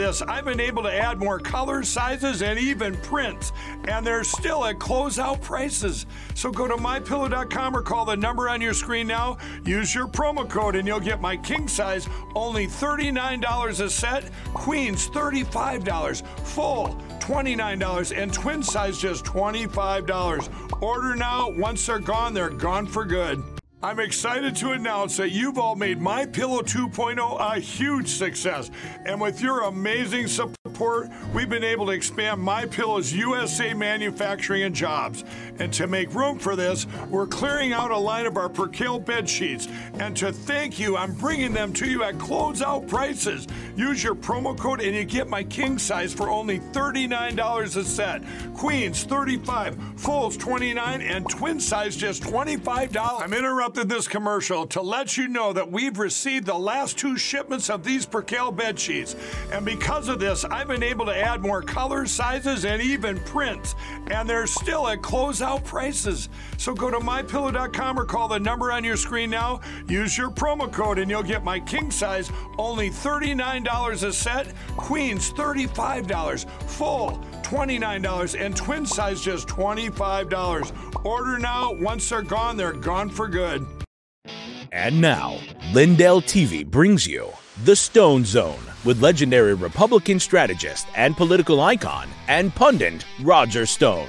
this, I've been able to add more colors, sizes, and even prints, and they're still at closeout prices. So go to mypillow.com or call the number on your screen now. Use your promo code, and you'll get my king size only $39 a set, queens $35, full $29, and twin size just $25. Order now. Once they're gone, they're gone for good. I'm excited to announce that you've all made My Pillow 2.0 a huge success. And with your amazing support, we've been able to expand My Pillow's USA manufacturing and jobs. And to make room for this, we're clearing out a line of our Percale bed sheets. And to thank you, I'm bringing them to you at closeout prices. Use your promo code and you get my king size for only $39 a set. Queens 35, fulls 29, and twin size just $25. I'm interrupting this commercial to let you know that we've received the last two shipments of these Percale bed sheets. And because of this, I've been able to add more colors, sizes, and even prints. And they're still at closeout prices. So go to mypillow.com or call the number on your screen now. Use your promo code and you'll get my king size only $39 a set, queens $35, full $29, and twin size just $25. Order now. Once they're gone, they're gone for good. And now, Lindell TV brings you The Stone Zone with legendary Republican strategist and political icon and pundit Roger Stone.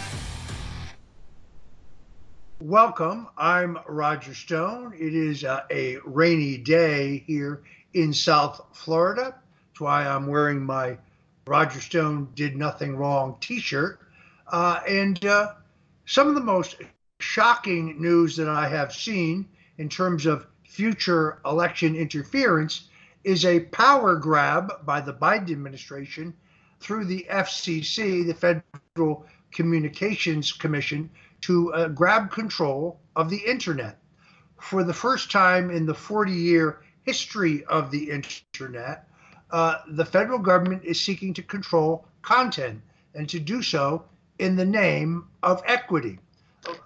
Welcome. I'm Roger Stone. It is uh, a rainy day here in South Florida. That's why I'm wearing my Roger Stone Did Nothing Wrong t shirt. Uh, and uh, some of the most shocking news that I have seen in terms of future election interference is a power grab by the Biden administration through the FCC, the Federal Communications Commission, to uh, grab control of the internet. For the first time in the 40 year history of the internet, uh, the federal government is seeking to control content and to do so in the name of equity.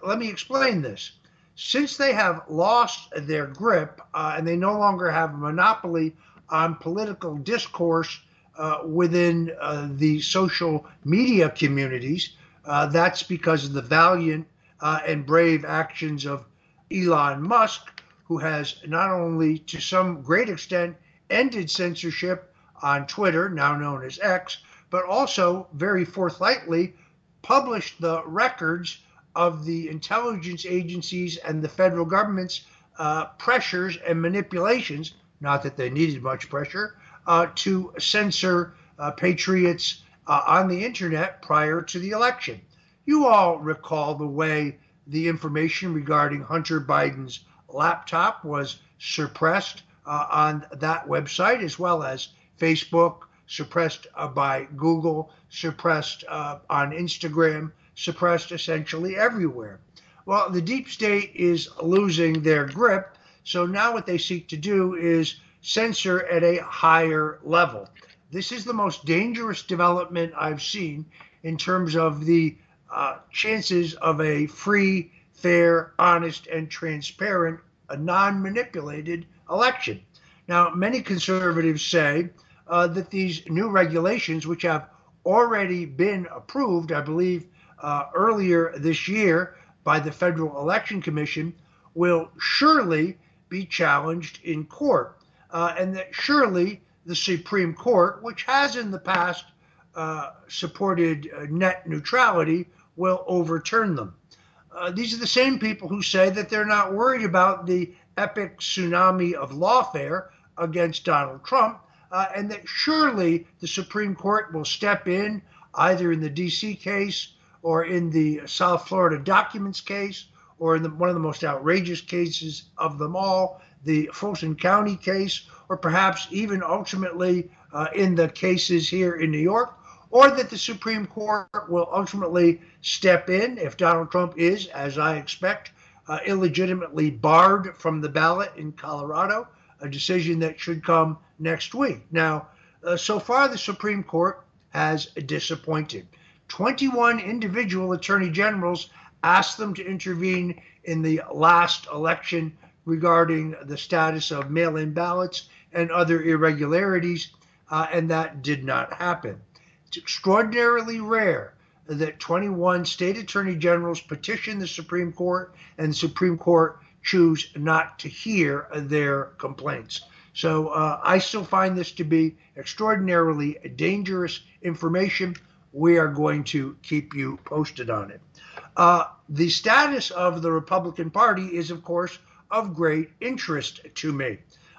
Let me explain this. Since they have lost their grip uh, and they no longer have a monopoly on political discourse uh, within uh, the social media communities, uh, that's because of the valiant uh, and brave actions of Elon Musk, who has not only to some great extent ended censorship on Twitter, now known as X, but also very forthrightly published the records of the intelligence agencies and the federal government's uh, pressures and manipulations, not that they needed much pressure, uh, to censor uh, patriots uh, on the internet prior to the election. You all recall the way the information regarding Hunter Biden's laptop was suppressed uh, on that website, as well as Facebook, suppressed uh, by Google, suppressed uh, on Instagram, suppressed essentially everywhere. Well, the deep state is losing their grip, so now what they seek to do is censor at a higher level. This is the most dangerous development I've seen in terms of the uh, chances of a free, fair, honest, and transparent, a non manipulated election. Now, many conservatives say uh, that these new regulations, which have already been approved, I believe, uh, earlier this year by the Federal Election Commission, will surely be challenged in court. Uh, and that surely the Supreme Court, which has in the past uh, supported uh, net neutrality, will overturn them. Uh, these are the same people who say that they're not worried about the epic tsunami of lawfare against Donald Trump, uh, and that surely the Supreme Court will step in either in the DC case or in the South Florida documents case or in the, one of the most outrageous cases of them all, the Fulton County case, or perhaps even ultimately uh, in the cases here in New York, or that the Supreme Court will ultimately step in if Donald Trump is, as I expect, uh, illegitimately barred from the ballot in Colorado, a decision that should come next week. Now, uh, so far, the Supreme Court has disappointed. 21 individual attorney generals asked them to intervene in the last election regarding the status of mail in ballots and other irregularities, uh, and that did not happen. It's extraordinarily rare that 21 state attorney generals petition the Supreme Court and the Supreme Court choose not to hear their complaints. So uh, I still find this to be extraordinarily dangerous information. We are going to keep you posted on it. Uh, the status of the Republican Party is, of course, of great interest to me.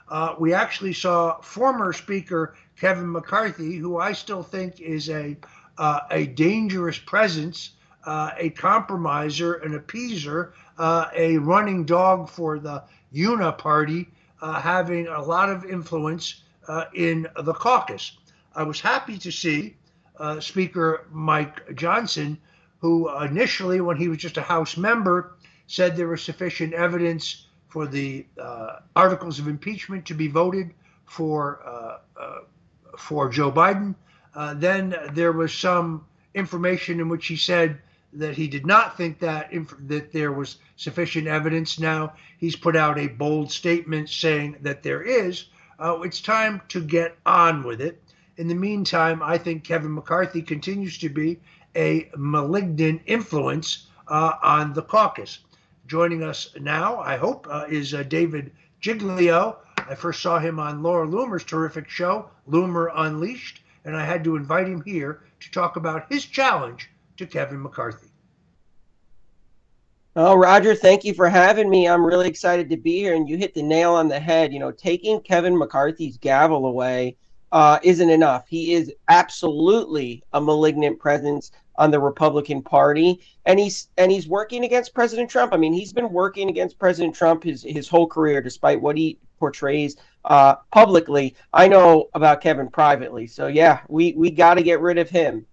Uh, we actually saw former Speaker Kevin McCarthy, who I still think is a uh, a dangerous presence, uh, a compromiser, an appeaser, uh, a running dog for the Uniparty, uh, having a lot of influence uh, in the caucus. I was happy to see Speaker Mike Johnson, who initially, when he was just a House member, said there was sufficient evidence for the articles of impeachment to be voted for for Joe Biden. Uh, then there was some information in which he said that he did not think that inf- that there was sufficient evidence. Now he's put out a bold statement saying that there is. Uh, it's time to get on with it. In the meantime, I think Kevin McCarthy continues to be a malignant influence uh, on the caucus. Joining us now, I hope, uh, is uh, David Giglio. I first saw him on Laura Loomer's terrific show, Loomer Unleashed and I had to invite him here to talk about his challenge to Kevin McCarthy. Oh, Roger, thank you for having me. I'm really excited to be here, and you hit the nail on the head. You know, taking Kevin McCarthy's gavel away uh, isn't enough. He is absolutely a malignant presence on the Republican Party, and he's and he's working against President Trump. I mean, he's been working against President Trump his his whole career, despite what he portrays uh, publicly. I know about Kevin privately, so yeah, we we got to get rid of him.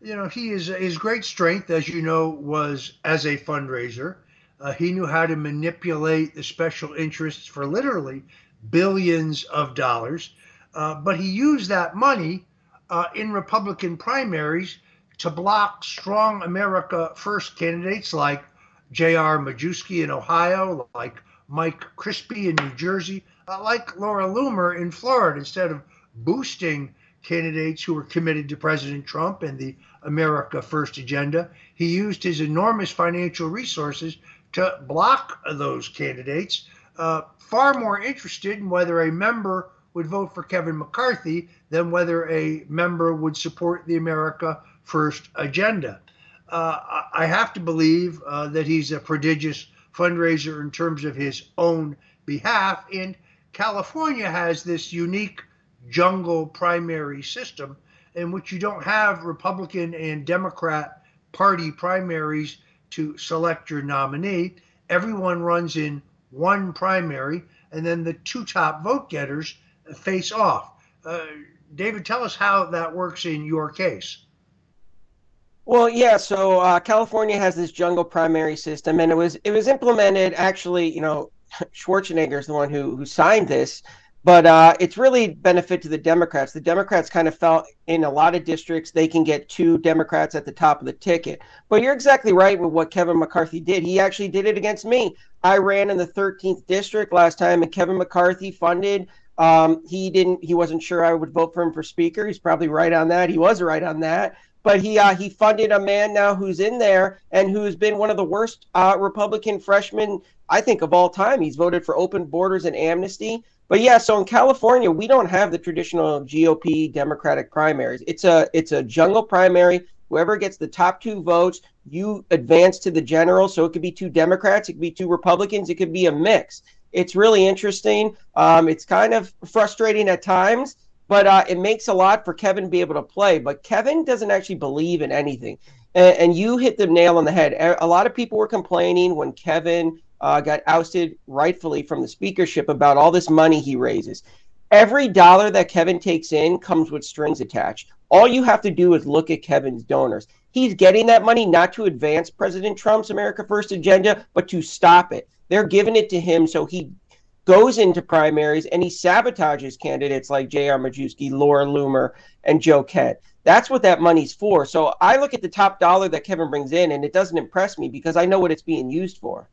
You know, he is his great strength, as you know, was as a fundraiser. Uh, he knew how to manipulate the special interests for literally billions of dollars, uh, but he used that money uh, in Republican primaries to block strong America First candidates like J.R. Majewski in Ohio, like Mike Crispi in New Jersey, uh, like Laura Loomer in Florida, instead of boosting candidates who were committed to President Trump and the America First agenda, he used his enormous financial resources to block those candidates, uh, far more interested in whether a member would vote for Kevin McCarthy than whether a member would support the America First agenda. Uh, I have to believe uh, that he's a prodigious fundraiser in terms of his own behalf. And California has this unique jungle primary system in which you don't have Republican and Democrat party primaries to select your nominee. Everyone runs in one primary, and then the two top vote getters face off. Uh, David, tell us how that works in your case. Well, yeah. So uh, California has this jungle primary system, and it was it was implemented. Actually, you know, Schwarzenegger is the one who who signed this, but uh, it's really benefit to the Democrats. The Democrats kind of felt in a lot of districts they can get two Democrats at the top of the ticket. But you're exactly right with what Kevin McCarthy did. He actually did it against me. I ran in the 13th district last time, and Kevin McCarthy funded. Um, he didn't. He wasn't sure I would vote for him for speaker. He's probably right on that. He was right on that but he uh, he funded a man now who's in there and who's been one of the worst uh, Republican freshmen I think of all time. He's voted for open borders and amnesty. But yeah, so in California, we don't have the traditional GOP Democratic primaries. It's a it's a jungle primary. Whoever gets the top two votes, you advance to the general. So it could be two Democrats, it could be two Republicans, it could be a mix. It's really interesting. Um, it's kind of frustrating at times but uh, it makes a lot for Kevin to be able to play. But Kevin doesn't actually believe in anything. And, and you hit the nail on the head. A lot of people were complaining when Kevin uh, got ousted rightfully from the speakership about all this money he raises. every dollar that Kevin takes in comes with strings attached. All you have to do is look at Kevin's donors. He's getting that money not to advance President Trump's America First agenda, but to stop it. They're giving it to him so he goes into primaries and he sabotages candidates like J.R. Majewski, Laura Loomer, and Joe Kent. That's what that money's for. So I look at the top dollar that Kevin brings in, and it doesn't impress me because I know what it's being used for.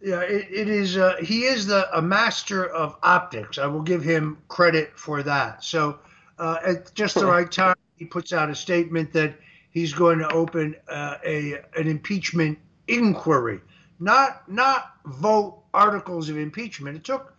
Yeah, it, it is. Uh, he is the a master of optics. I will give him credit for that. So, uh, at just the right time, he puts out a statement that he's going to open uh, a an impeachment inquiry, not not vote articles of impeachment. It took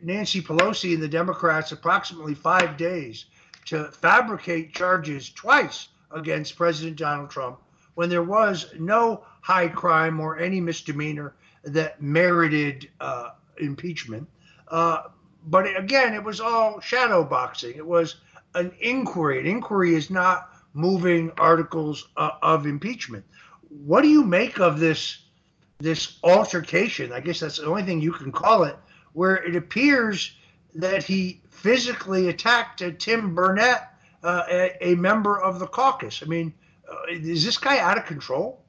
Nancy Pelosi and the Democrats approximately five days to fabricate charges twice against President Donald Trump when there was no high crime or any misdemeanor that merited uh, impeachment. Uh, but again, it was all shadow boxing. It was an inquiry. An inquiry is not moving articles uh, of impeachment. What do you make of this this altercation? I guess that's the only thing you can call it, where it appears that he physically attacked Tim Burchett, uh, a, a, member of the caucus. I mean, uh, is this guy out of control?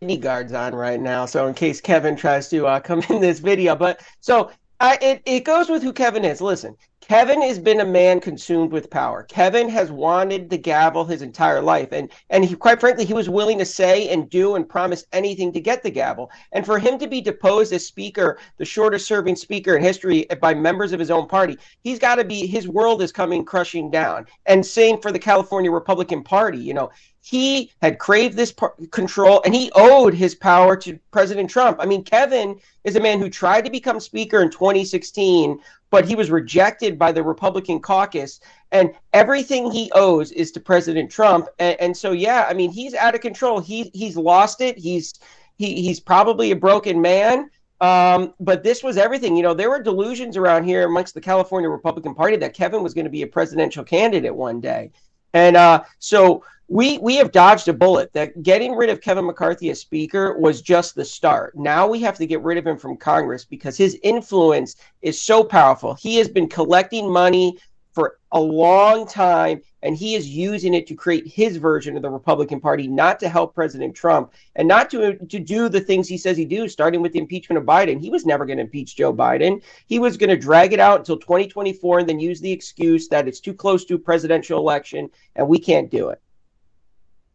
Knee guards on right now, so in case Kevin tries to uh, come in this video, but so it it goes with who Kevin is. Listen, Kevin has been a man consumed with power. Kevin has wanted the gavel his entire life, and and he, quite frankly, he was willing to say and do and promise anything to get the gavel. And for him to be deposed as speaker, the shortest-serving speaker in history by members of his own party, he's got to be. His world is coming crushing down. And same for the California Republican Party. You know, he had craved this par- control and he owed his power to President Trump. I mean, Kevin is a man who tried to become speaker in 2016, but he was rejected by the Republican caucus. And everything he owes is to President Trump. And, and so, yeah, I mean, he's out of control. He he's lost it. He's he, he's probably a broken man. Um, but this was everything. You know, there were delusions around here amongst the California Republican Party that Kevin was going to be a presidential candidate one day. And uh, so we we have dodged a bullet. That getting rid of Kevin McCarthy as Speaker was just the start. Now we have to get rid of him from Congress because his influence is so powerful. He has been collecting money for a long time and he is using it to create his version of the Republican Party, not to help President Trump and not to to do the things he says he do, starting with the impeachment of Biden. He was never going to impeach Joe Biden. He was going to drag it out until 2024 and then use the excuse that it's too close to a presidential election and we can't do it.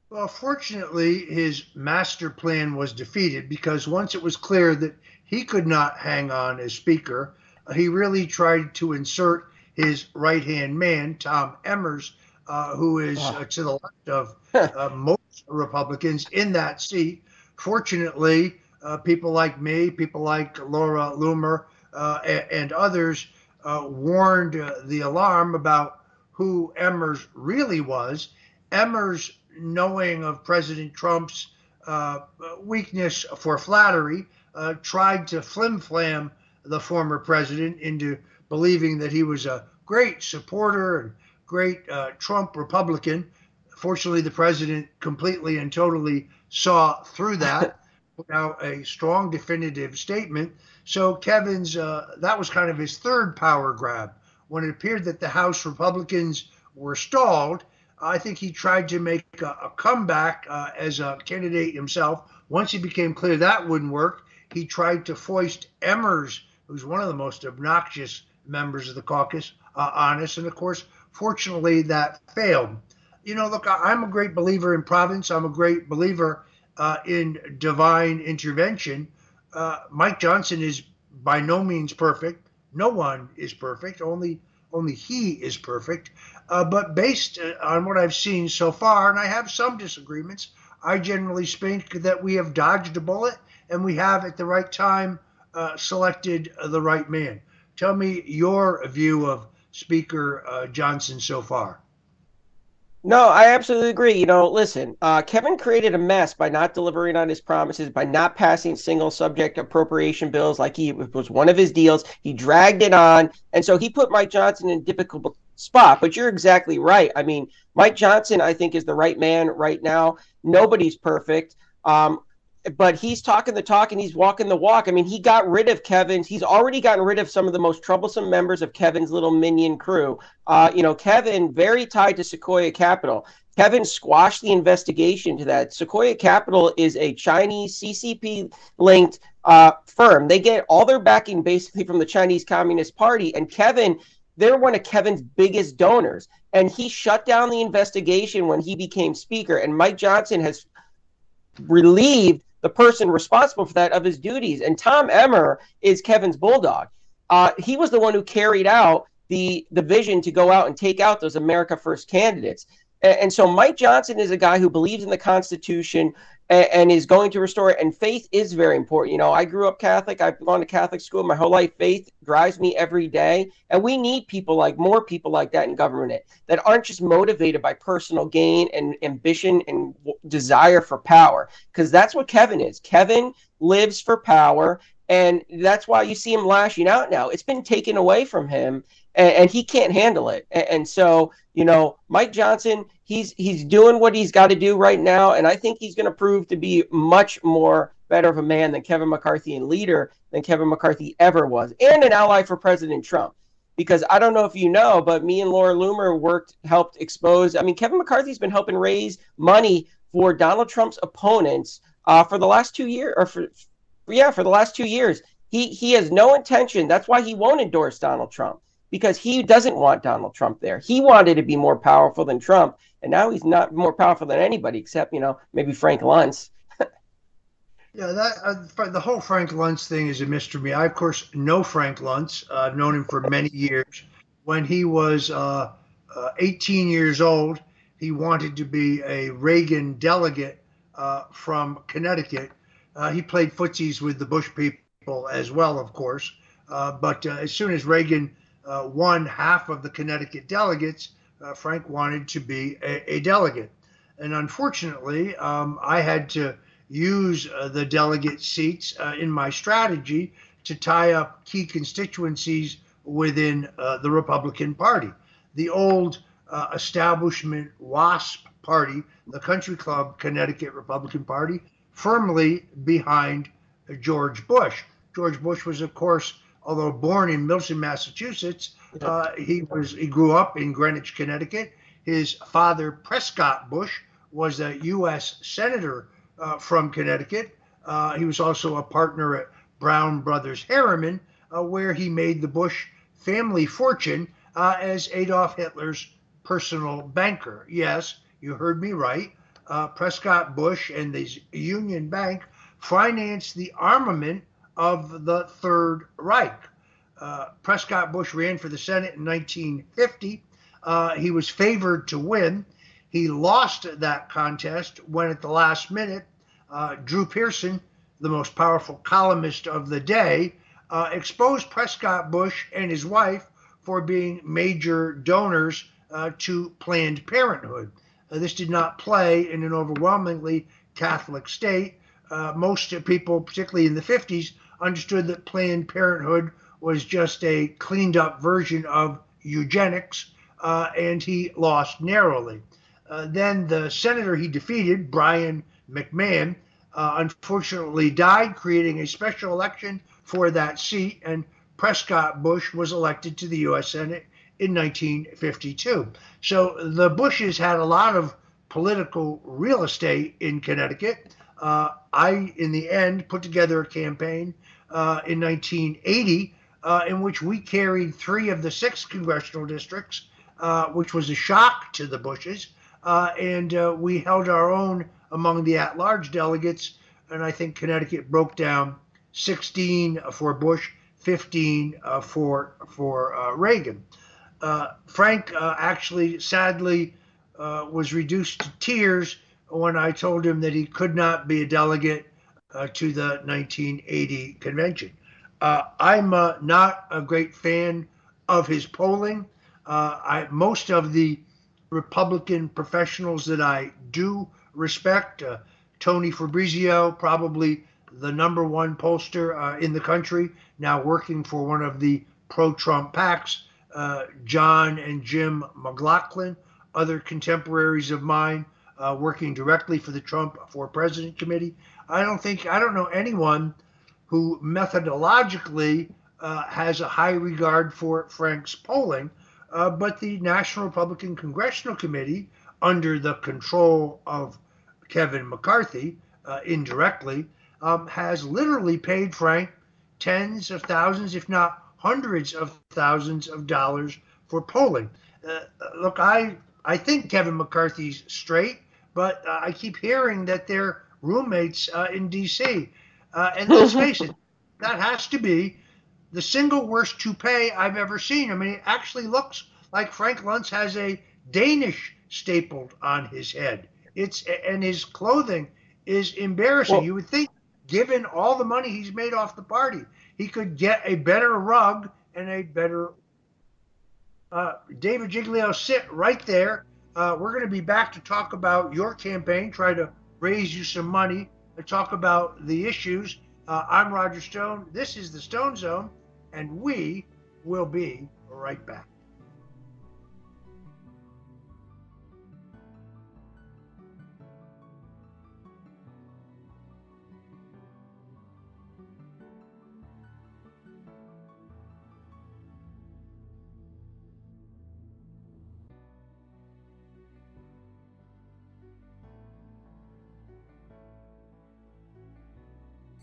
Well, fortunately, his master plan was defeated because once it was clear that he could not hang on as Speaker, he really tried to insert his right hand man, Tom Emmers, uh, who is uh, to the left of uh, most Republicans in that seat. Fortunately, uh, people like me, people like Laura Loomer, uh, and, and, others uh, warned the alarm about who Emmers really was. Emmers knowing of President Trump's uh, weakness for flattery, uh, tried to flim flam the former president into believing that he was a great supporter and great uh, Trump Republican. Fortunately, the president completely and totally saw through that. Now, a strong definitive statement. So Kevin's uh, that was kind of his third power grab when it appeared that the House Republicans were stalled I think he tried to make a, a comeback uh, as a candidate himself. Once he became clear that wouldn't work, he tried to foist Emmers, who's one of the most obnoxious members of the caucus, uh, on us. And of course, fortunately, that failed. You know, look, I, am a great believer in providence. I'm a great believer uh, in divine intervention. Uh, Mike Johnson is by no means perfect. No one is perfect. Only only he is perfect. Uh, but based uh, on what I've seen so far, and I have some disagreements, I generally think that we have dodged a bullet and we have at the right time uh, selected the right man. Tell me your view of Speaker uh, Johnson so far. No, I absolutely agree. You know, listen, uh, Kevin created a mess by not delivering on his promises, by not passing single subject appropriation bills like he was one of his deals. He dragged it on. And so he put Mike Johnson in a difficult spot. But you're exactly right. I mean, Mike Johnson, I think, is the right man right now. Nobody's perfect. Um, but he's talking the talk and he's walking the walk. I mean, he got rid of Kevin's. He's already gotten rid of some of the most troublesome members of Kevin's little minion crew. Uh, you know, Kevin very tied to Sequoia Capital. Kevin squashed the investigation to that. Sequoia Capital is a Chinese CCP linked uh, firm. They get all their backing basically from the Chinese Communist Party. And Kevin, they're one of Kevin's biggest donors. And he shut down the investigation when he became Speaker. And Mike Johnson has relieved the person responsible for that of his duties. And Tom Emmer is Kevin's bulldog. Uh, he was the one who carried out the the vision to go out and take out those America First candidates. And, and so Mike Johnson is a guy who believes in the Constitution and, and, is going to restore it. And faith is very important. You know, I grew up Catholic. I've gone to Catholic school my whole life. Faith drives me every day. And we need people like more people like that in government that aren't just motivated by personal gain and ambition and desire for power. Because that's what Kevin is. Kevin lives for power. And that's why you see him lashing out now. It's been taken away from him and, and he can't handle it. And, and, so, you know, Mike Johnson, he's he's doing what he's got to do right now, and I think he's going to prove to be much more better of a man than Kevin McCarthy and leader than Kevin McCarthy ever was, and an ally for President Trump. Because I don't know if you know, but me and Laura Loomer worked, helped expose. I mean, Kevin McCarthy's been helping raise money for Donald Trump's opponents uh, for the last two years, or for yeah, for the last two years. He he has no intention. That's why he won't endorse Donald Trump because he doesn't want Donald Trump there. He wanted to be more powerful than Trump, and now he's not more powerful than anybody except you know maybe Frank Luntz. yeah, that uh, the whole Frank Luntz thing is a mystery to me. I of course know Frank Luntz. Uh, I've known him for many years. When he was uh, uh 18 years old, he wanted to be a Reagan delegate uh, from Connecticut. He played footsies with the Bush people as well, of course. but as soon as Reagan uh, won half of the Connecticut delegates, uh, Frank wanted to be a, a delegate. And unfortunately, um, I had to use uh, the delegate seats uh, in my strategy to tie up key constituencies within uh, the Republican Party. The old uh, establishment WASP party, the Country Club Connecticut Republican Party, firmly behind George Bush. George Bush was, of course, although born in Milton, Massachusetts, uh, he was he grew up in Greenwich, Connecticut. His father, Prescott Bush, was a U.S. senator uh, from Connecticut. Uh, he was also a partner at Brown Brothers Harriman, uh, where he made the Bush family fortune uh, as Adolf Hitler's personal banker. Yes, you heard me right. Uh, Prescott Bush and the Union Bank financed the armament of the Third Reich. Uh, Prescott Bush ran for the Senate in 1950. Uh, he was favored to win. He lost that contest when, at the last minute, uh, Drew Pearson, the most powerful columnist of the day, uh, exposed Prescott Bush and his wife for being major donors uh, to Planned Parenthood. Uh, this did not play in an overwhelmingly Catholic state. most people, particularly in the 50s, understood that Planned Parenthood was just a cleaned up version of eugenics, uh, and he lost narrowly. Uh, then the senator he defeated, Brien McMahon, uh, unfortunately died, creating a special election for that seat, and Prescott Bush was elected to the U.S. Senate in 1952. So the Bushes had a lot of political real estate in Connecticut. Uh, I, in the end, put together a campaign uh, in 1980, uh, in which we carried three of the six congressional districts, uh, which was a shock to the Bushes. Uh, and uh, we held our own among the at large delegates. And I think Connecticut broke down 16 for Bush, 15 uh, for, for Reagan. Frank actually, sadly, was reduced to tears when I told him that he could not be a delegate uh, to the 1980 convention. Uh, I'm uh, not a great fan of his polling. Uh, I, most of the Republican professionals that I do respect, uh, Tony Fabrizio, probably the number one pollster uh, in the country, now working for one of the pro Trump PACs, John and Jim McLaughlin, other contemporaries of mine. Uh, working directly for the Trump for President Committee. I don't think I don't know anyone who methodologically uh, has a high regard for Frank's polling, uh, but the National Republican Congressional Committee, under the control of Kevin McCarthy, uh, indirectly, um, has literally paid Frank tens of thousands, if not hundreds of thousands of dollars for polling. Uh, look, I I think Kevin McCarthy's straight, but uh, I keep hearing that they're roommates uh, in D.C. Uh, and let's face it, that has to be the single worst toupee I've ever seen. I mean, it actually looks like Frank Luntz has a Danish stapled on his head. It's and his clothing is embarrassing. Well, you would think, given all the money he's made off the party, he could get a better rug and a better. Uh, David Giglio, sit right there. Uh, we're going to be back to talk about your campaign, try to raise you some money, and talk about the issues. Uh, I'm Roger Stone. This is the Stone Zone, and we will be right back.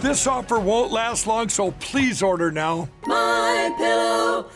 This offer won't last long, so please order now. MyPillow.com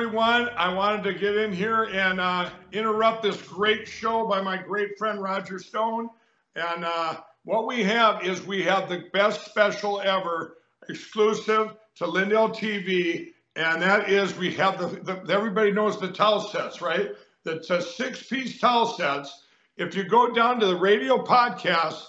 everyone. I wanted to get in here and uh, interrupt this great show by my great friend Roger Stone. And uh, what we have is we have the best special ever, exclusive to Lindell TV, and that is we have the, the everybody knows the towel sets, right? That's a six-piece towel sets. If you go down to the radio podcast,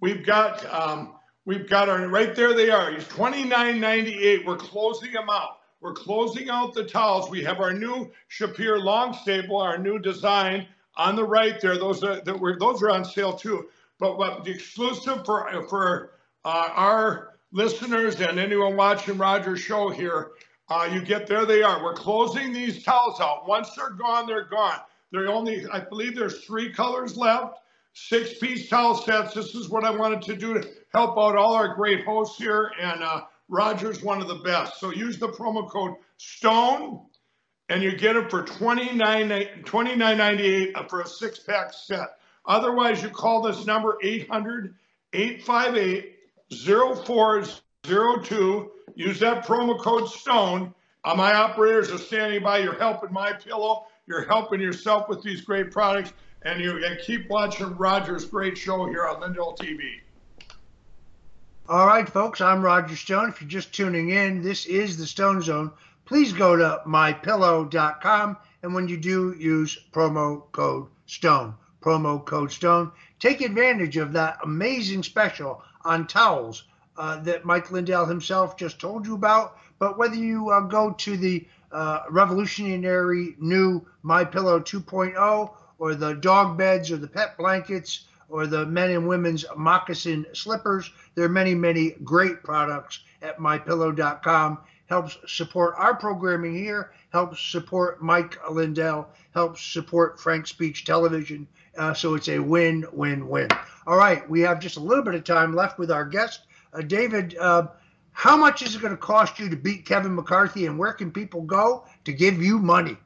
we've got um, we've got our right there. They are. He's twenty nine ninety eight. We're closing them out. We're closing out the towels. We have our new Shapir long staple, our new design on the right there. Those are that were those are on sale too. But what the exclusive for for uh, our listeners and anyone watching Roger's show here, uh, you get there. They are. We're closing these towels out. Once they're gone, they're gone. They're only, I believe, there's three colors left. Six piece towel sets. This is what I wanted to do to help out all our great hosts here and. Uh, Roger's one of the best. So use the promo code STONE and you get it for $29.98 for a six pack set. Otherwise, you call this number 800 858 0402. Use that promo code STONE. Uh, my operators are standing by. You're helping my pillow. You're helping yourself with these great products. And you and keep watching Roger's great show here on Lindell TV. All right, folks, I'm Roger Stone. If you're just tuning in, this is the Stone Zone. Please go to mypillow.com and when you do, use promo code STONE. Promo code STONE. Take advantage of that amazing special on towels uh, that Mike Lindell himself just told you about. But whether you uh, go to the uh, revolutionary new My Pillow 2.0 or the dog beds or the pet blankets or the men and women's moccasin slippers. There are many, many great products at mypillow.com. Helps support our programming here, helps support Mike Lindell, helps support Frank Speech Television. Uh, so it's a win, win, win. All right, we have just a little bit of time left with our guest. Uh, David, uh, how much is it going to cost you to beat Kevin McCarthy, and where can people go to give you money?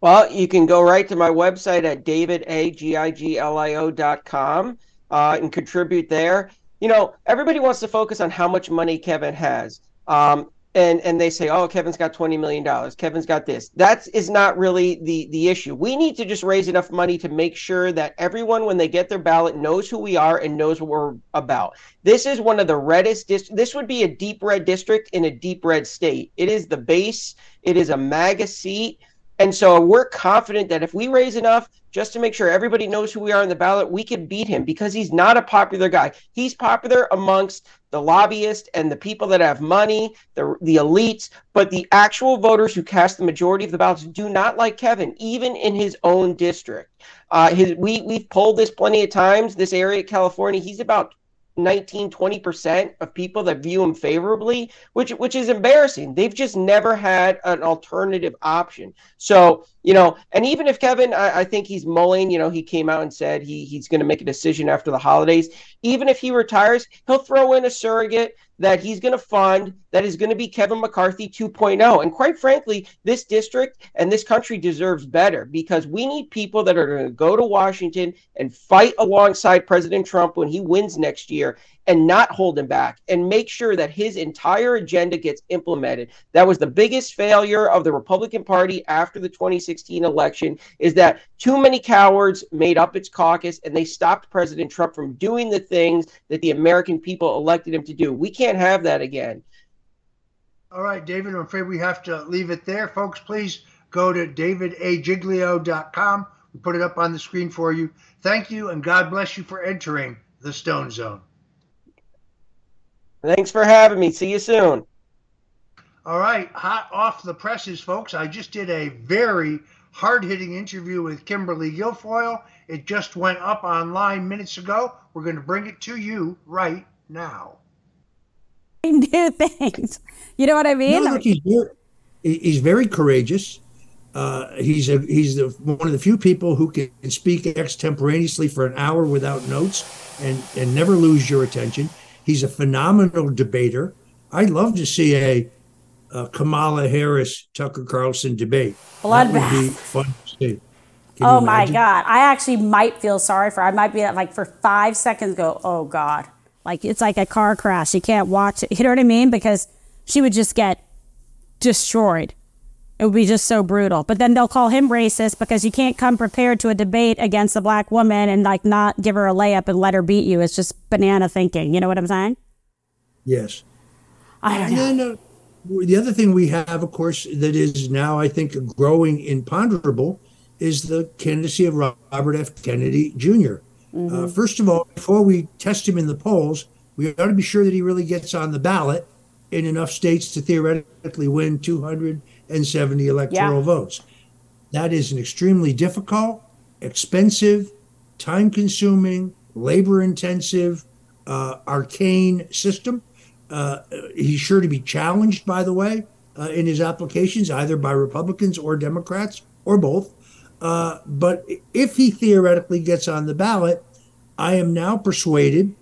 Well, you can go right to my website at davidagiglio.com uh, and contribute there. You know, everybody wants to focus on how much money Kevin has. Um, and and they say, oh, Kevin's got twenty million dollars. Kevin's got this. That is not really the the issue. We need to just raise enough money to make sure that everyone, when they get their ballot, knows who we are and knows what we're about. This is one of the reddest. Dist- this would be a deep red district in a deep red state. It is the base. It is a MAGA seat. And so we're confident that if we raise enough just to make sure everybody knows who we are in the ballot, we can beat him because he's not a popular guy. He's popular amongst the lobbyists and the people that have money, the, the elites, but the actual voters who cast the majority of the ballots do not like Kevin, even in his own district. Uh, his, we, we've polled this plenty of times. This area, of California, he's about 19 20% of people that view him favorably which which is embarrassing. They've just never had an alternative option. So you know and even if kevin i, I think he's mulling you know he came out and said he he's going to make a decision after the holidays even if he retires he'll throw in a surrogate that he's going to fund that is going to be Kevin McCarthy 2.0. And quite frankly, this district and this country deserves better because we need people that are going to go to Washington and fight alongside President Trump when he wins next year and not hold him back and make sure that his entire agenda gets implemented. That was the biggest failure of the Republican Party after the 2016 election is that too many cowards made up its caucus and they stopped President Trump from doing the things that the American people elected him to do. We can't have that again. All right, David, I'm afraid we have to leave it there. Folks, please go to davidagiglio.com. We put it up on the screen for you. Thank you, and God bless you for entering the Stone Zone. Thanks for having me. See you soon. All right, hot off the presses, folks. I just did a very hard hitting interview with Kimberly Guilfoyle. It just went up online minutes ago. We're going to bring it to you right now. Do things. You know what I mean? No, look, he's, very, he's very courageous. Uh, he's a, he's the, one of the few people who can speak extemporaneously for an hour without notes and, and never lose your attention. He's a phenomenal debater. I'd love to see a, a Kamala Harris Tucker Carlson debate. Bloodbath. fun to see. Can oh my God. I actually might feel sorry for I might be like for five seconds go, oh God. Like it's like a car crash. You can't watch it. You know what I mean? Because she would just get destroyed. It would be just so brutal. But then they'll call him racist because you can't come prepared to a debate against a black woman and like not give her a layup and let her beat you. It's just banana thinking. You know what I'm saying? Yes. I don't know. And then uh, the other thing we have, of course, that is now I think growing imponderable is the candidacy of Robert F. Kennedy junior mm-hmm. uh, first of all, before we test him in the polls, we ought to be sure that he really gets on the ballot in enough states to theoretically win 200 and 70 electoral yeah. votes. That is an extremely difficult, expensive, time consuming, labor intensive, uh, arcane system. Uh, he's sure to be challenged, by the way, uh, in his applications, either by Republicans or Democrats or both. Uh, but if he theoretically gets on the ballot, I am now persuaded,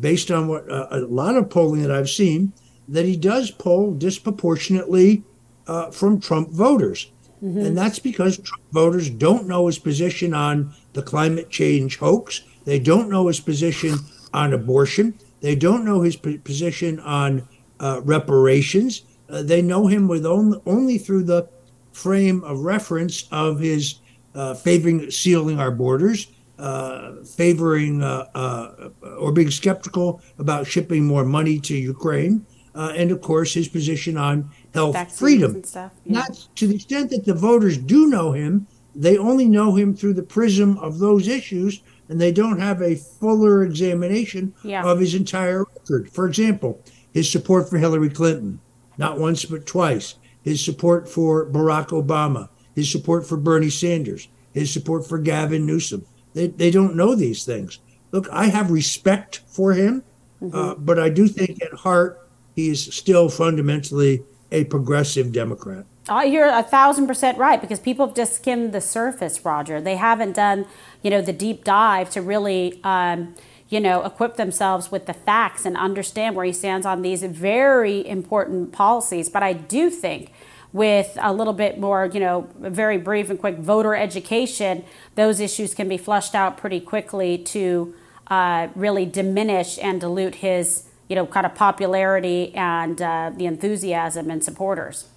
based on what uh, a lot of polling that I've seen, that he does poll disproportionately uh, from Trump voters. Mm-hmm. And that's because Trump voters don't know his position on the climate change hoax. They don't know his position on abortion. They don't know his p- position on uh, reparations. Uh, they know him with only, only through the frame of reference of his uh, favoring sealing our borders, uh, favoring uh, or being skeptical about shipping more money to Ukraine, and of course his position on health freedom. Yeah. Not to the extent that the voters do know him, they only know him through the prism of those issues, and they don't have a fuller examination yeah. of his entire record. For example, his support for Hillary Clinton, not once but twice, his support for Barack Obama, his support for Bernie Sanders, his support for Gavin Newsom. They, they don't know these things. Look, I have respect for him, mm-hmm. uh, but I do think at heart he is still fundamentally a progressive Democrat. Uh, you're a thousand percent right because people have just skimmed the surface, Roger. They haven't done, you know, the deep dive to really, um, you know, equip themselves with the facts and understand where he stands on these very important policies. But I do think with a little bit more, you know, very brief and quick voter education, those issues can be flushed out pretty quickly to uh, really diminish and dilute his, you know, kind of popularity and uh, the enthusiasm and supporters.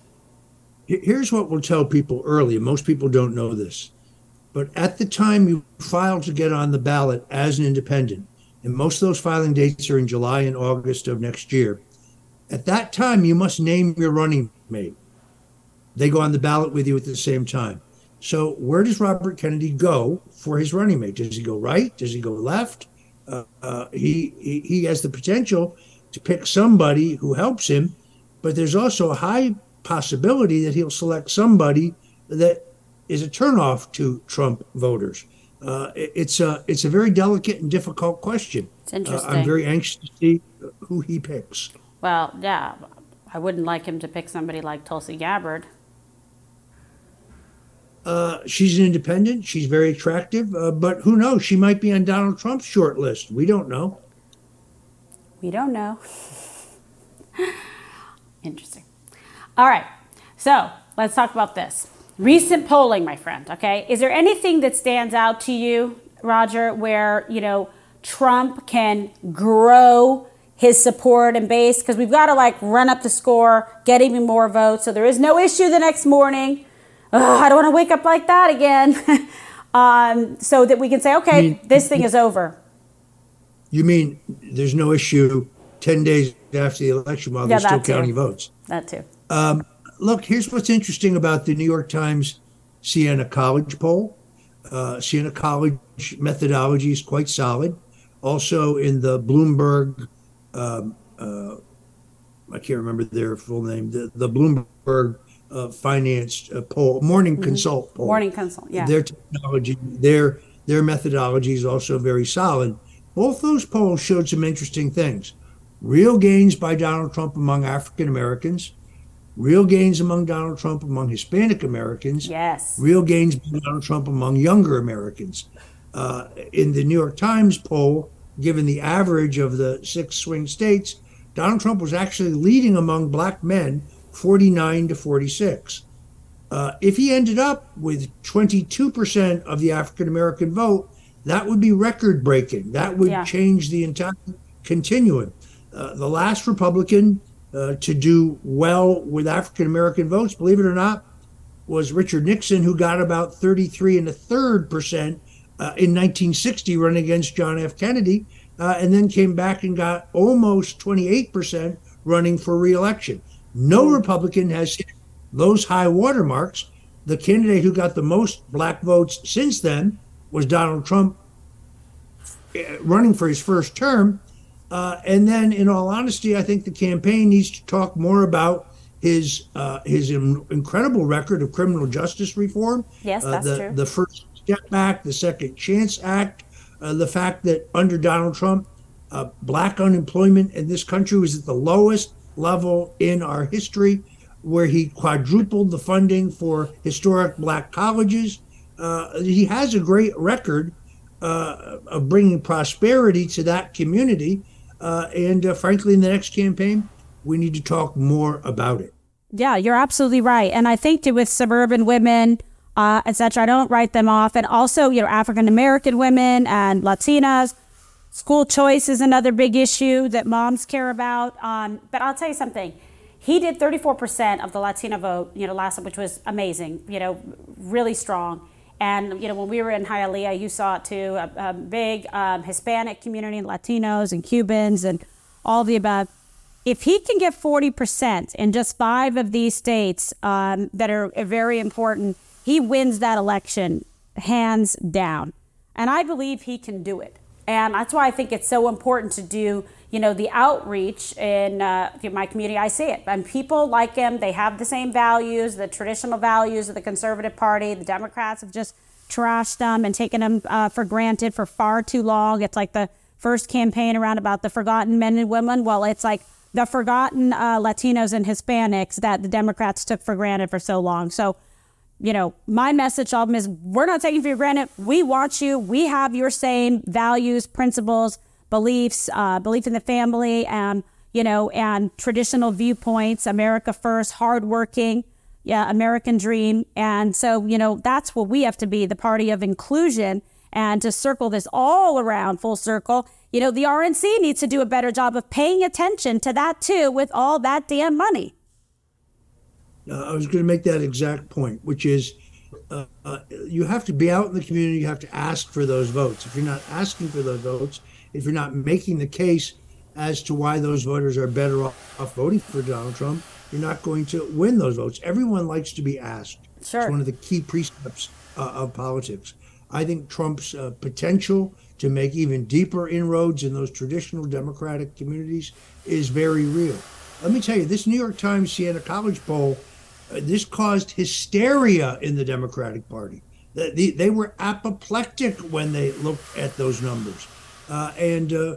Here's what we'll tell people early. Most people don't know this. But at the time you file to get on the ballot as an independent, and most of those filing dates are in July and August of next year, at that time you must name your running mate. They go on the ballot with you at the same time. So where does Robert Kennedy go for his running mate? Does he go right? Does he go left? Uh, he, he he has the potential to pick somebody who helps him, but there's also a high possibility that he'll select somebody that is a turnoff to Trump voters. Uh, it's a it's a very delicate and difficult question. It's interesting. Uh, I'm very anxious to see who he picks. Well, yeah, I wouldn't like him to pick somebody like Tulsi Gabbard. Uh, she's an independent. She's very attractive, uh, but who knows? She might be on Donald Trump's short list. We don't know. We don't know. Interesting. All right. So let's talk about this. Recent polling, my friend. Okay. Is there anything that stands out to you, Roger, where, you know, Trump can grow his support and base? Because we've got to like run up the score, get even more votes. So there is no issue the next morning I don't want to wake up like that again. um, so that we can say, okay, mean, this thing is over. You mean there's no issue 10 days after the election while yeah, they're still counting votes? That too. Um, look, here's what's interesting about the New York Times Siena College poll. Uh, Siena College methodology is quite solid. Also, in the Bloomberg, um, uh, I can't remember their full name, the, the Bloomberg uh, finance uh, poll, Morning mm-hmm. Consult poll. Morning Consult, yeah. Their technology, their their methodology is also very solid. Both those polls showed some interesting things. Real gains by Donald Trump among African Americans, real gains among Donald Trump among Hispanic Americans, yes, real gains by Donald Trump among younger Americans. Uh, in the New York Times poll, given the average of the six swing states, Donald Trump was actually leading among black men 49 to 46. Uh, if he ended up with 22% of the African American vote, that would be record breaking. That would yeah. change the entire continuum. Uh, the last Republican uh, to do well with African American votes, believe it or not, was Richard Nixon, who got about 33 and a third percent uh, in 1960 running against John F. Kennedy, uh, and then came back and got almost 28 percent running for reelection. No Republican has hit those high watermarks. The candidate who got the most black votes since then was Donald Trump eh, running for his first term. Uh, and then, in all honesty, I think the campaign needs to talk more about his uh, his incredible record of criminal justice reform. Yes, uh, that's the, true. The First Step Act, the Second Chance Act, uh, the fact that under Donald Trump, uh, black unemployment in this country was at the lowest level in our history, where he quadrupled the funding for historic black colleges. Uh, he has a great record uh, of bringing prosperity to that community. Uh, and uh, frankly, in the next campaign, we need to talk more about it. Yeah, you're absolutely right. And I think that with suburban women, uh, etc., I don't write them off. And also, you know, African American women and Latinas, School choice is another big issue that moms care about. Um, but I'll tell you something. He did 34% of the Latino vote, you know, last which was amazing, you know, really strong. And, you know, when we were in Hialeah, you saw it too, a, a big um, Hispanic community, Latinos and Cubans and all the above. If he can get 40% in just five of these states um, that are very important, he wins that election hands down. And I believe he can do it. And that's why I think it's so important to do, you know, the outreach in uh, my community. I see it. And people like him. They have the same values, the traditional values of the Conservative Party. The Democrats have just trashed them and taken them uh, for granted for far too long. It's like the first campaign around about the forgotten men and women. Well, it's like the forgotten uh, Latinos and Hispanics that the Democrats took for granted for so long. So, you know, my message to them is we're not taking for granted. We want you. We have your same values, principles, beliefs, uh, belief in the family, and you know, and traditional viewpoints. America first, hardworking, yeah, American dream. And so, you know, that's what we have to be—the party of inclusion. And to circle this all around full circle, you know, the RNC needs to do a better job of paying attention to that too, with all that damn money. Uh, I was going to make that exact point, which is uh, uh, you have to be out in the community. You have to ask for those votes. If you're not asking for those votes, if you're not making the case as to why those voters are better off, voting for Donald Trump, you're not going to win those votes. Everyone likes to be asked. Sure. It's one of the key precepts uh, of politics. I think Trump's uh, potential to make even deeper inroads in those traditional Democratic communities is very real. Let me tell you, this New York Times Siena College poll, this caused hysteria in the Democratic Party. The, the, they were apoplectic when they looked at those numbers. Uh, and uh,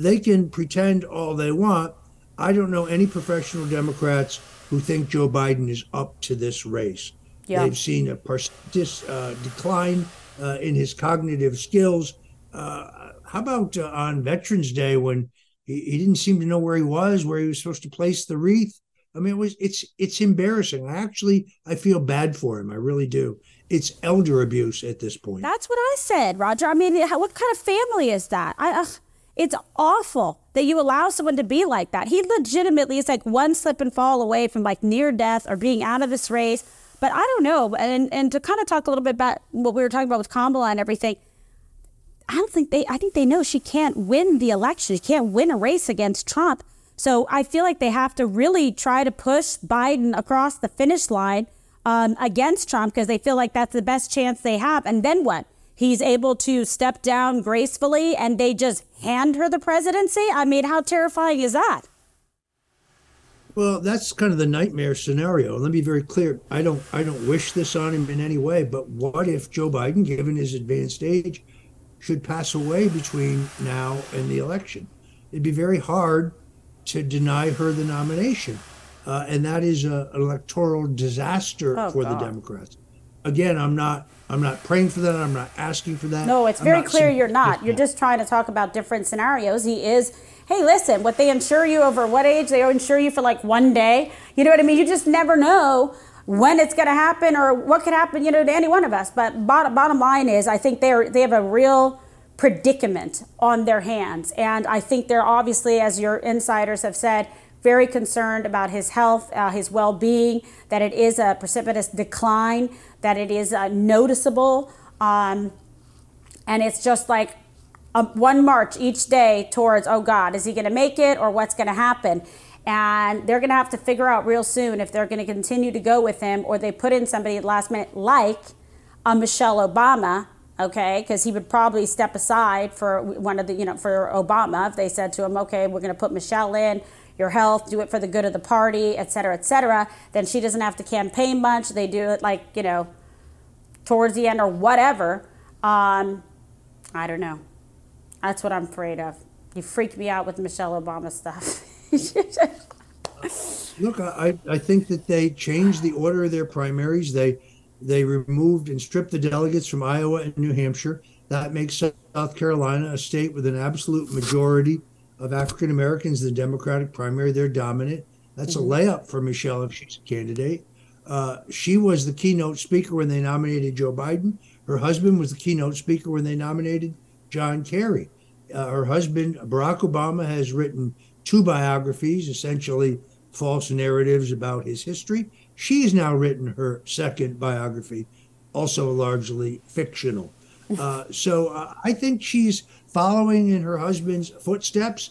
they can pretend all they want. I don't know any professional Democrats who think Joe Biden is up to this race. Yeah. They've seen a precipitous uh, decline uh, in his cognitive skills. Uh, how about uh, on Veterans Day when he, he didn't seem to know where he was, where he was supposed to place the wreath? I mean, it was it's it's embarrassing. I actually I feel bad for him. I really do. It's elder abuse at this point. That's what I said, Roger. I mean, what kind of family is that? I, it's awful that you allow someone to be like that. He legitimately is like one slip and fall away from like near death or being out of this race. But I don't know. And and to kind of talk a little bit about what we were talking about with Kamala and everything. I don't think they. I think they know she can't win the election. She can't win a race against Trump. So I feel like they have to really try to push Biden across the finish line um, against Trump because they feel like that's the best chance they have. And then what? He's able to step down gracefully and they just hand her the presidency? I mean, how terrifying is that? Well, that's kind of the nightmare scenario. Let me be very clear. I don't I don't wish this on him in any way, but what if Joe Biden, given his advanced age, should pass away between now and the election? It'd be very hard to deny her the nomination. Uh, and that is a, an electoral disaster oh, for God. the Democrats. Again, I'm not I'm not praying for that. I'm not asking for that. No, it's very clear you're not. You're just trying to talk about different scenarios. He is hey, listen, what they insure you over what age? They insure you for like one day. You know what I mean? You just never know when it's going to happen or what could happen, you know, to any one of us. But bottom, bottom line is, I think they're they have a real predicament on their hands, and I think they're obviously, as your insiders have said, very concerned about his health, uh, his well-being. That it is a precipitous decline, that it is uh, noticeable, um, and it's just like um, one march each day towards, oh God, is he going to make it or what's going to happen? And they're going to have to figure out real soon if they're going to continue to go with him or they put in somebody at the last minute like a Michelle Obama, okay? Because he would probably step aside for one of the, you know, for Obama if they said to him, okay, we're going to put Michelle in, your health, do it for the good of the party, et cetera, et cetera. Then she doesn't have to campaign much. They do it like, you know, towards the end or whatever. Um, I don't know. That's what I'm afraid of. You freaked me out with Michelle Obama stuff. Look, I, I think that they changed the order of their primaries. They they removed and stripped the delegates from Iowa and New Hampshire. That makes South Carolina a state with an absolute majority of African Americans. in The Democratic primary, they're dominant. That's mm-hmm. a layup for Michelle if she's a candidate. Uh, she was the keynote speaker when they nominated Joe Biden. Her husband was the keynote speaker when they nominated John Kerry. Uh, her husband, Barack Obama, has written two biographies, essentially false narratives about his history. She's now written her second biography, also largely fictional. Uh, so uh, I think she's following in her husband's footsteps.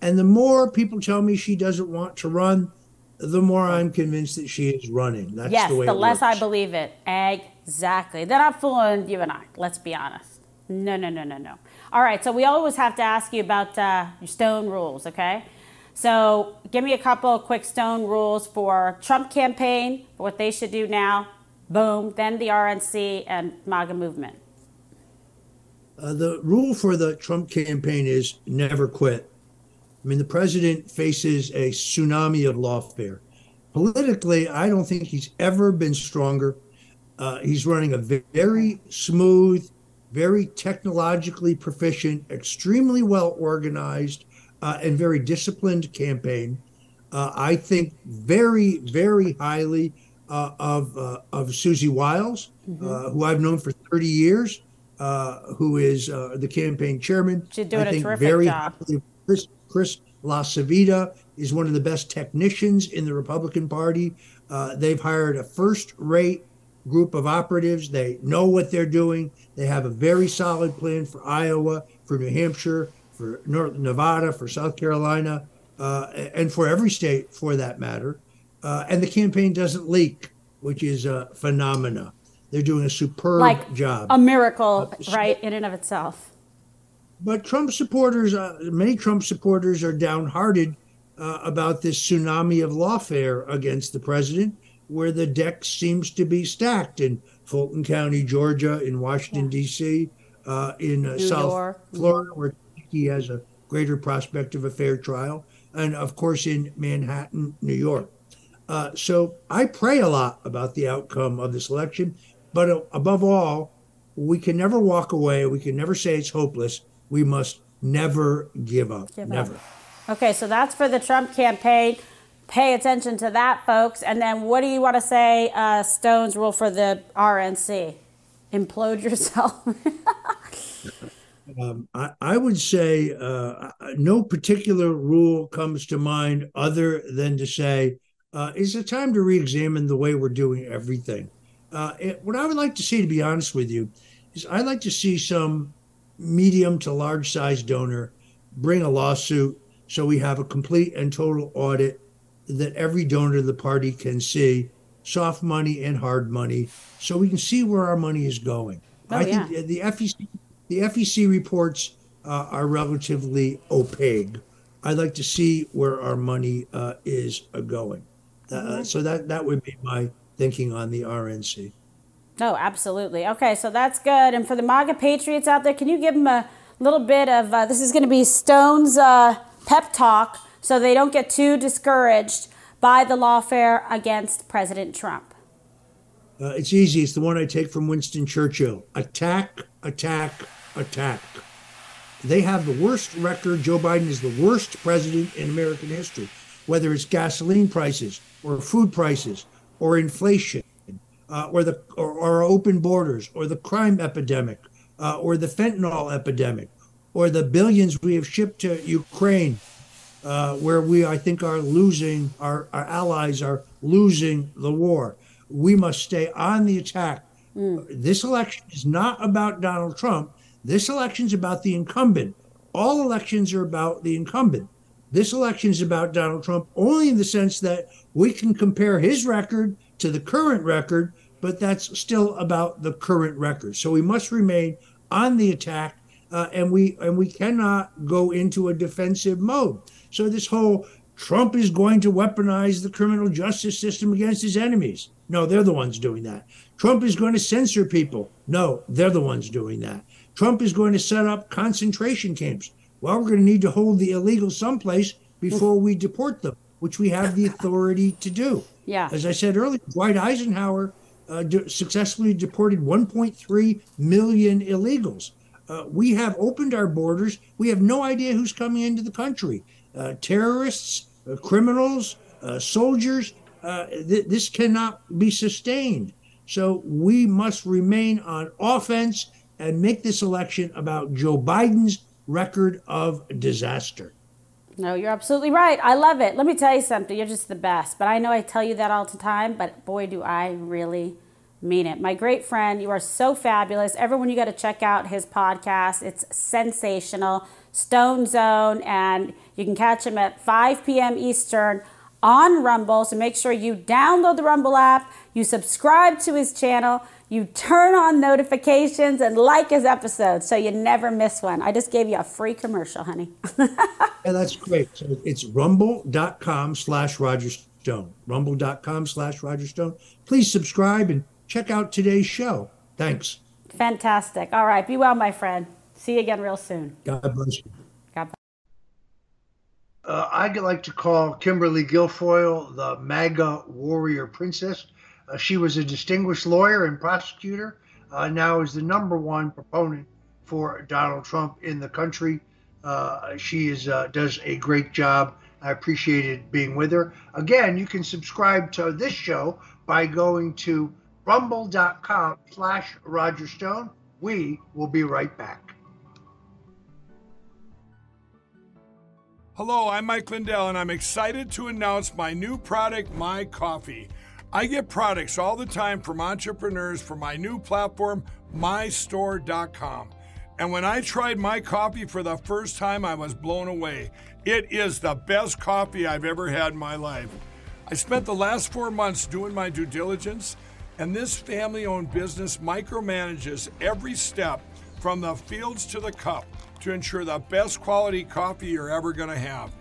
And the more people tell me she doesn't want to run, the more I'm convinced that she is running. That's yes, the way the less works. I believe it. Exactly. They're not fooling you and I. Let's be honest. No, no, no, no, no. All right, so we always have to ask you about uh, your stone rules, okay? So give me a couple of quick stone rules for Trump campaign, what they should do now, boom, then the RNC and MAGA movement. Uh, the rule for the Trump campaign is never quit. I mean, the president faces a tsunami of lawfare. Politically, I don't think he's ever been stronger. Uh, he's running a very smooth, very technologically proficient, extremely well organized, uh, and very disciplined campaign. Uh, I think very, very highly uh, of uh, of Susie Wiles, mm-hmm. Uh, who I've known for 30 years, who is the campaign chairman. She's doing I think a terrific very job. Chris, Chris LaCivita is one of the best technicians in the Republican Party. they've hired a first-rate group of operatives. They know what they're doing. They have a very solid plan for Iowa, for New Hampshire, for North Nevada, for South Carolina, uh, and for every state for that matter. Uh, and the campaign doesn't leak, which is a phenomena. They're doing a superb like job. A miracle, uh, right, in and of itself. But Trump supporters, uh, many Trump supporters are downhearted uh, about this tsunami of lawfare against the president where the deck seems to be stacked in Fulton County, Georgia, in Washington, yeah. D.C., uh, in uh, South York. Florida, where he has a greater prospect of a fair trial, and of course in Manhattan, New York. Uh, so I pray a lot about the outcome of this election, but uh, above all, we can never walk away. We can never say it's hopeless. We must never give up. Give never. Up. Okay, so that's for the Trump campaign pay attention to that, folks. And then what do you want to say, uh, Stone's rule for the RNC? Implode yourself. um, I, I, would say uh, no particular rule comes to mind other than to say uh, it's a time to re examine the way we're doing everything. Uh, it, what I would like to see, to be honest with you, is I'd like to see some medium to large size donor bring a lawsuit so we have a complete and total audit that every donor of the party can see soft money and hard money so we can see where our money is going. Oh, I yeah. think the FEC the FEC reports uh, are relatively opaque. I'd like to see where our money uh, is uh, going. Uh, mm-hmm. So that that would be my thinking on the RNC. Oh, absolutely. Okay, so that's good. And for the MAGA patriots out there, can you give them a little bit of uh, this is going to be Stone's uh, pep talk so they don't get too discouraged by the lawfare against President Trump? Uh, it's easy. It's the one I take from Winston Churchill attack, attack, attack. They have the worst record. Joe Biden is the worst president in American history, whether it's gasoline prices or food prices or inflation. Uh, or the or, or, open borders, or the crime epidemic, uh, or the fentanyl epidemic, or the billions we have shipped to Ukraine uh, where we, I think, are losing, our, our allies are losing the war. We must stay on the attack. This election is not about Donald Trump. This election is about the incumbent. All elections are about the incumbent. This election is about Donald Trump only in the sense that we can compare his record to the current record, but that's still about the current record. So we must remain on the attack, uh, and we and we cannot go into a defensive mode. So this whole Trump is going to weaponize the criminal justice system against his enemies. No, they're the ones doing that. Trump is going to censor people. No, they're the ones doing that. Trump is going to set up concentration camps. Well, we're going to need to hold the illegal someplace before we deport them, which we have the authority to do. Yeah. As I said earlier, Dwight Eisenhower uh, de- successfully deported 1.3 million illegals. Uh, we have opened our borders. We have no idea who's coming into the country uh, terrorists, uh, criminals, uh, soldiers. Uh, th- this cannot be sustained. So we must remain on offense and make this election about Joe Biden's record of disaster. No, you're absolutely right. I love it. Let me tell you something. You're just the best. But I know I tell you that all the time, but boy, do I really mean it. My great friend, you are so fabulous. Everyone, you got to check out his podcast. It's sensational. Stone Zone, and you can catch him at 5 p.m. Eastern on Rumble. So make sure you download the Rumble app, you subscribe to his channel, you turn on notifications, and like his episodes so you never miss one. I just gave you a free commercial, honey. yeah, that's great. So it's rumble.com slash Roger Stone. Rumble.com slash Roger Stone. Please subscribe and check out today's show. Thanks. Fantastic. All right. Be well, my friend. See you again real soon. God bless you. God bless. Uh, I'd like to call Kimberly Guilfoyle the MAGA warrior princess. Uh, she was a distinguished lawyer and prosecutor. Uh, now is the number one proponent for Donald Trump in the country. Uh, she is uh, does a great job. I appreciated being with her. Again, you can subscribe to this show by going to rumble.com slash Roger Stone. We will be right back. Hello, I'm Mike Lindell, and I'm excited to announce my new product, My Coffee. I get products all the time from entrepreneurs for my new platform, mystore.com. And when I tried my coffee for the first time, I was blown away. It is the best coffee I've ever had in my life. I spent the last four months doing my due diligence, and this family owned business micromanages every step from the fields to the cup to ensure the best quality coffee you're ever going to have.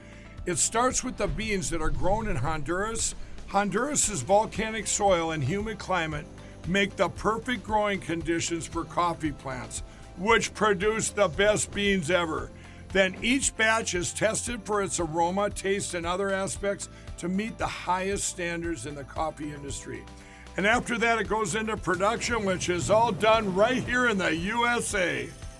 It starts with the beans that are grown in Honduras. Honduras's volcanic soil and humid climate make the perfect growing conditions for coffee plants which produce the best beans ever. Then each batch is tested for its aroma, taste, and other aspects to meet the highest standards in the coffee industry. And after that, it goes into production, which is all done right here in the USA.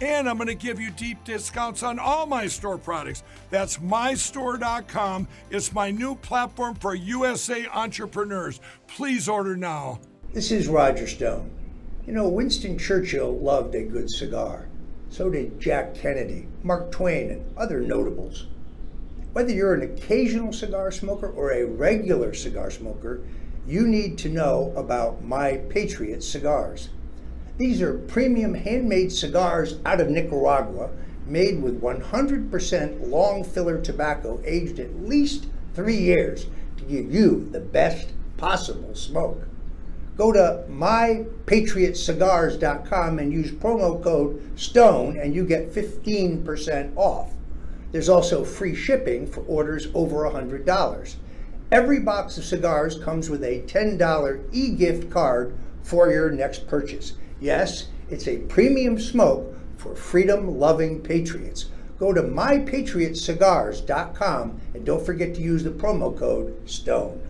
And I'm going to give you deep discounts on all my store products. That's mystore.com. It's my new platform for USA entrepreneurs. Please order now. This is Roger Stone. You know, Winston Churchill loved a good cigar. So did Jack Kennedy, Mark Twain, and other notables. Whether you're an occasional cigar smoker or a regular cigar smoker, you need to know about My Patriot cigars. These are premium handmade cigars out of Nicaragua, made with 100% long filler tobacco aged at least three years to give you the best possible smoke. Go to mypatriotcigars.com and use promo code STONE and you get 15% off. There's also free shipping for orders over $100. Every box of cigars comes with a $10 e gift card for your next purchase. Yes, it's a premium smoke for freedom loving patriots. Go to mypatriotcigars.com and don't forget to use the promo code STONE.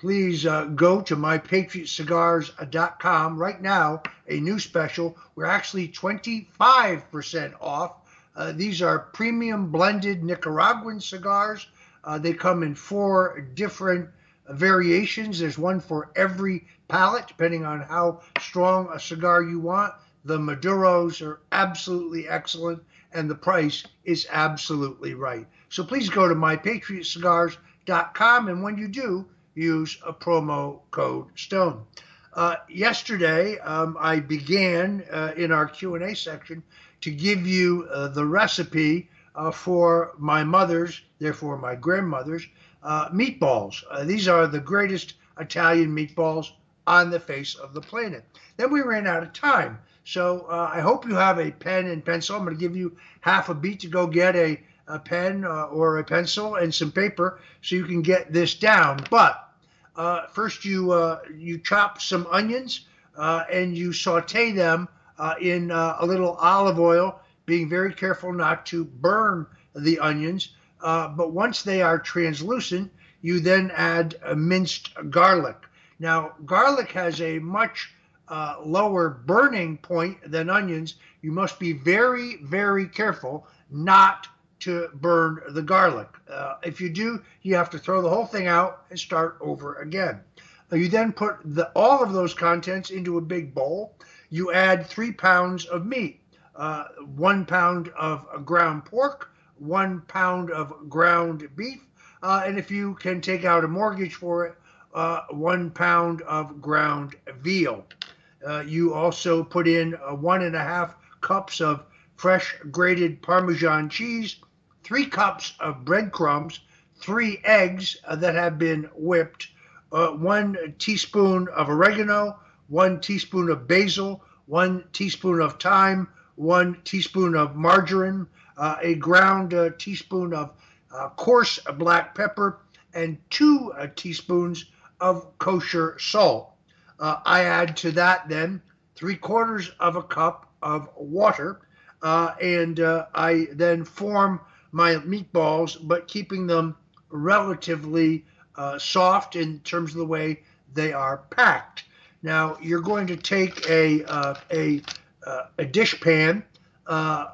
please uh, go to mypatriotcigars.com right now. A new special. We're actually 25% off. Uh, these are premium blended Nicaraguan cigars. Uh, they come in four different variations. There's one for every palate, depending on how strong a cigar you want. The Maduros are absolutely excellent, and the price is absolutely right. So please go to mypatriotcigars.com, and when you do, use a promo code STONE. Uh, yesterday, um, I began uh, in our Q&A section to give you uh, the recipe uh, for my mother's, therefore my grandmother's, uh, meatballs. Uh, these are the greatest Italian meatballs on the face of the planet. Then we ran out of time. So I hope you have a pen and pencil. I'm going to give you half a beat to go get a a pen uh, or a pencil and some paper so you can get this down. But uh, first, you uh, you chop some onions uh, and you saute them uh, in uh, a little olive oil, being very careful not to burn the onions. But once they are translucent, you then add minced garlic. Now, garlic has a much uh, lower burning point than onions, you must be very, very careful not to burn the garlic. Uh, if you do, you have to throw the whole thing out and start over again. Uh, you then put the, all of those contents into a big bowl. You add three pounds of meat, uh, one pound of ground pork, one pound of ground beef, uh, and if you can take out a mortgage for it, uh, one pound of ground veal. Uh, you also put in one and a half cups of fresh grated Parmesan cheese, three cups of breadcrumbs, three eggs uh, that have been whipped, uh, one teaspoon of oregano, one teaspoon of basil, one teaspoon of thyme, one teaspoon of marjoram, uh, a ground uh, teaspoon of uh, coarse black pepper, and two uh, teaspoons of kosher salt. I add to that then three quarters of a cup of water, and I then form my meatballs, but keeping them relatively uh, soft in terms of the way they are packed. Now you're going to take a uh, a uh, a dish pan, uh,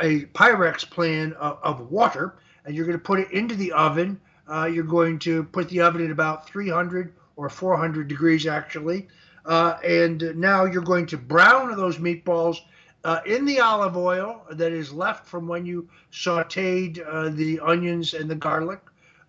a Pyrex pan of, of, water, and you're going to put it into the oven. Uh, you're going to put the oven at about 300 or 400 degrees actually, uh, and now you're going to brown those meatballs uh, in the olive oil that is left from when you sauteed uh, the onions and the garlic.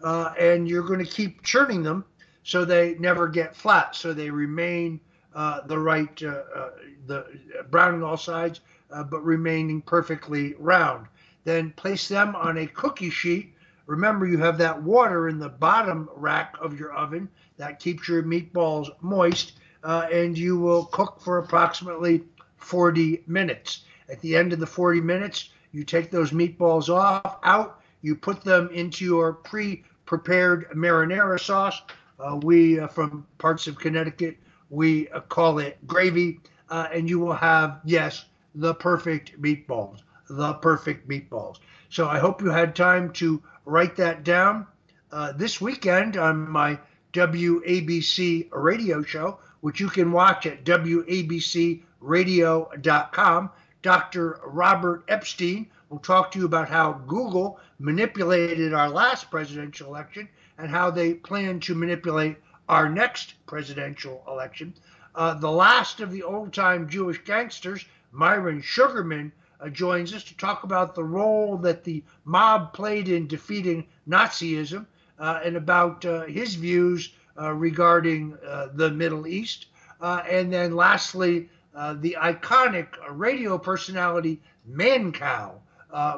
Uh, and you're going to keep churning them so they never get flat, so they remain uh, the right, uh, uh, the browning all sides, but remaining perfectly round. Then place them on a cookie sheet. Remember, you have that water in the bottom rack of your oven that keeps your meatballs moist, and you will cook for approximately 40 minutes. At the end of the 40 minutes, you take those meatballs off, out, you put them into your pre prepared marinara sauce. Uh, we, uh, from parts of Connecticut, we uh, call it gravy, uh, and you will have, yes, the perfect meatballs, the perfect meatballs. So I hope you had time to write that down. Uh, this weekend on my WABC radio show, which you can watch at WABCradio.com, Dr. Robert Epstein will talk to you about how Google manipulated our last presidential election and how they plan to manipulate our next presidential election. Uh, the last of the old time Jewish gangsters, Myron Sugerman, uh, joins us to talk about the role that the mob played in defeating Nazism uh, and about uh, his views uh, regarding uh, the Middle East. and then lastly, the iconic radio personality Mancow,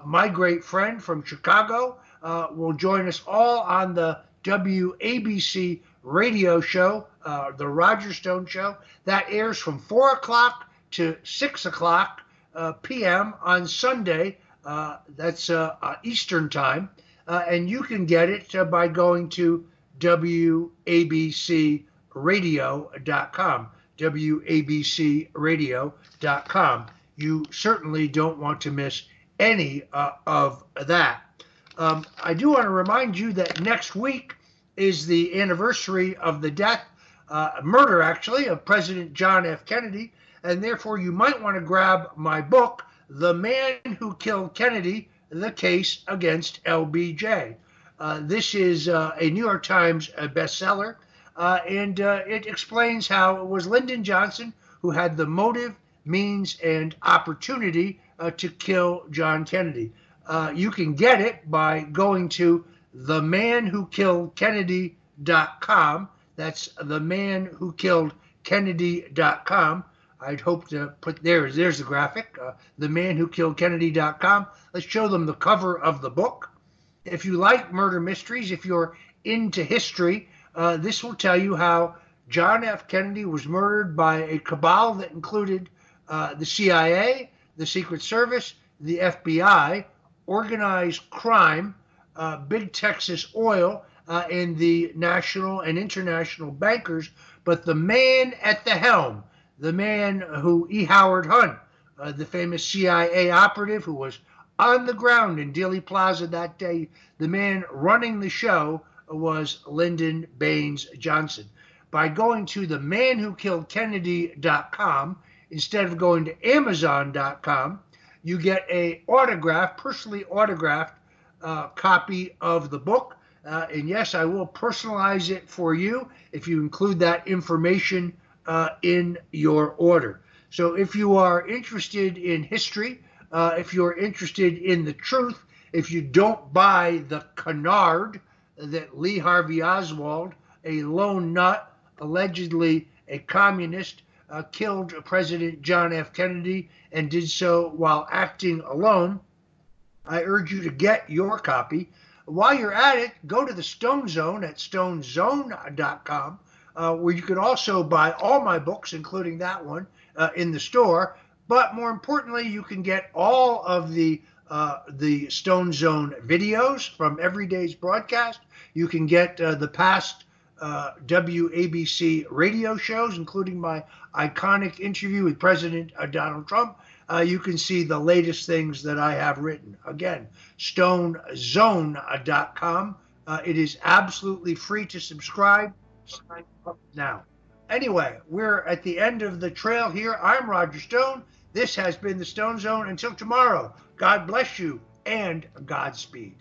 my great friend from Chicago, will join us all on the WABC radio show, The Roger Stone Show. That airs from 4 o'clock to 6 o'clock uh, p.m. on Sunday. that's Eastern Time. and you can get it by going to WABCradio.com. WABCradio.com. You certainly don't want to miss any uh, of that. Um, I do want to remind you that next week is the anniversary of the death, uh, murder actually, of President John F. Kennedy, and therefore you might want to grab my book, The Man Who Killed Kennedy The Case Against LBJ. Uh, this is uh, a New York Times uh, bestseller. Uh, and uh, it explains how it was Lyndon Johnson who had the motive, means, and opportunity to kill John Kennedy. You can get it by going to themanwhokilledkennedy.com. That's themanwhokilledkennedy.com. I'd hope to put there. There's the graphic. Uh, themanwhokilledkennedy.com. Let's show them the cover of the book. If you like murder mysteries, if you're into history, uh, this will tell you how John F. Kennedy was murdered by a cabal that included uh, the CIA, the Secret Service, the FBI, organized crime, uh, Big Texas Oil, uh, and the national and international bankers. But the man at the helm, the man who E. Howard Hunt, uh, the famous CIA operative who was on the ground in Dealey Plaza that day, the man running the show was Lyndon Baines Johnson. by going to the man who killed Kennedy.com instead of going to Amazon.com. You get a autograph, personally autographed uh, copy of the book. Uh, and yes, I will personalize it for you if you include that information uh, in your order. So if you are interested in history, uh, if you're interested in the truth, if you don't buy the canard that Lee Harvey Oswald, a lone nut, allegedly a communist, uh, killed President John F. Kennedy and did so while acting alone, I urge you to get your copy. While you're at it, go to the Stone Zone at stonezone.com, uh, where you can also buy all my books, including that one, uh, in the store. But more importantly, you can get all of the uh, the Stone Zone videos from every day's broadcast. You can get uh, the past uh, WABC radio shows, including my iconic interview with President uh, Donald Trump. You can see the latest things that I have written. Again, stonezone.com. Uh, it is absolutely free to subscribe. Now. Anyway, we're at the end of the trail here. I'm Roger Stone. This has been the Stone Zone. Until tomorrow, God bless you and Godspeed.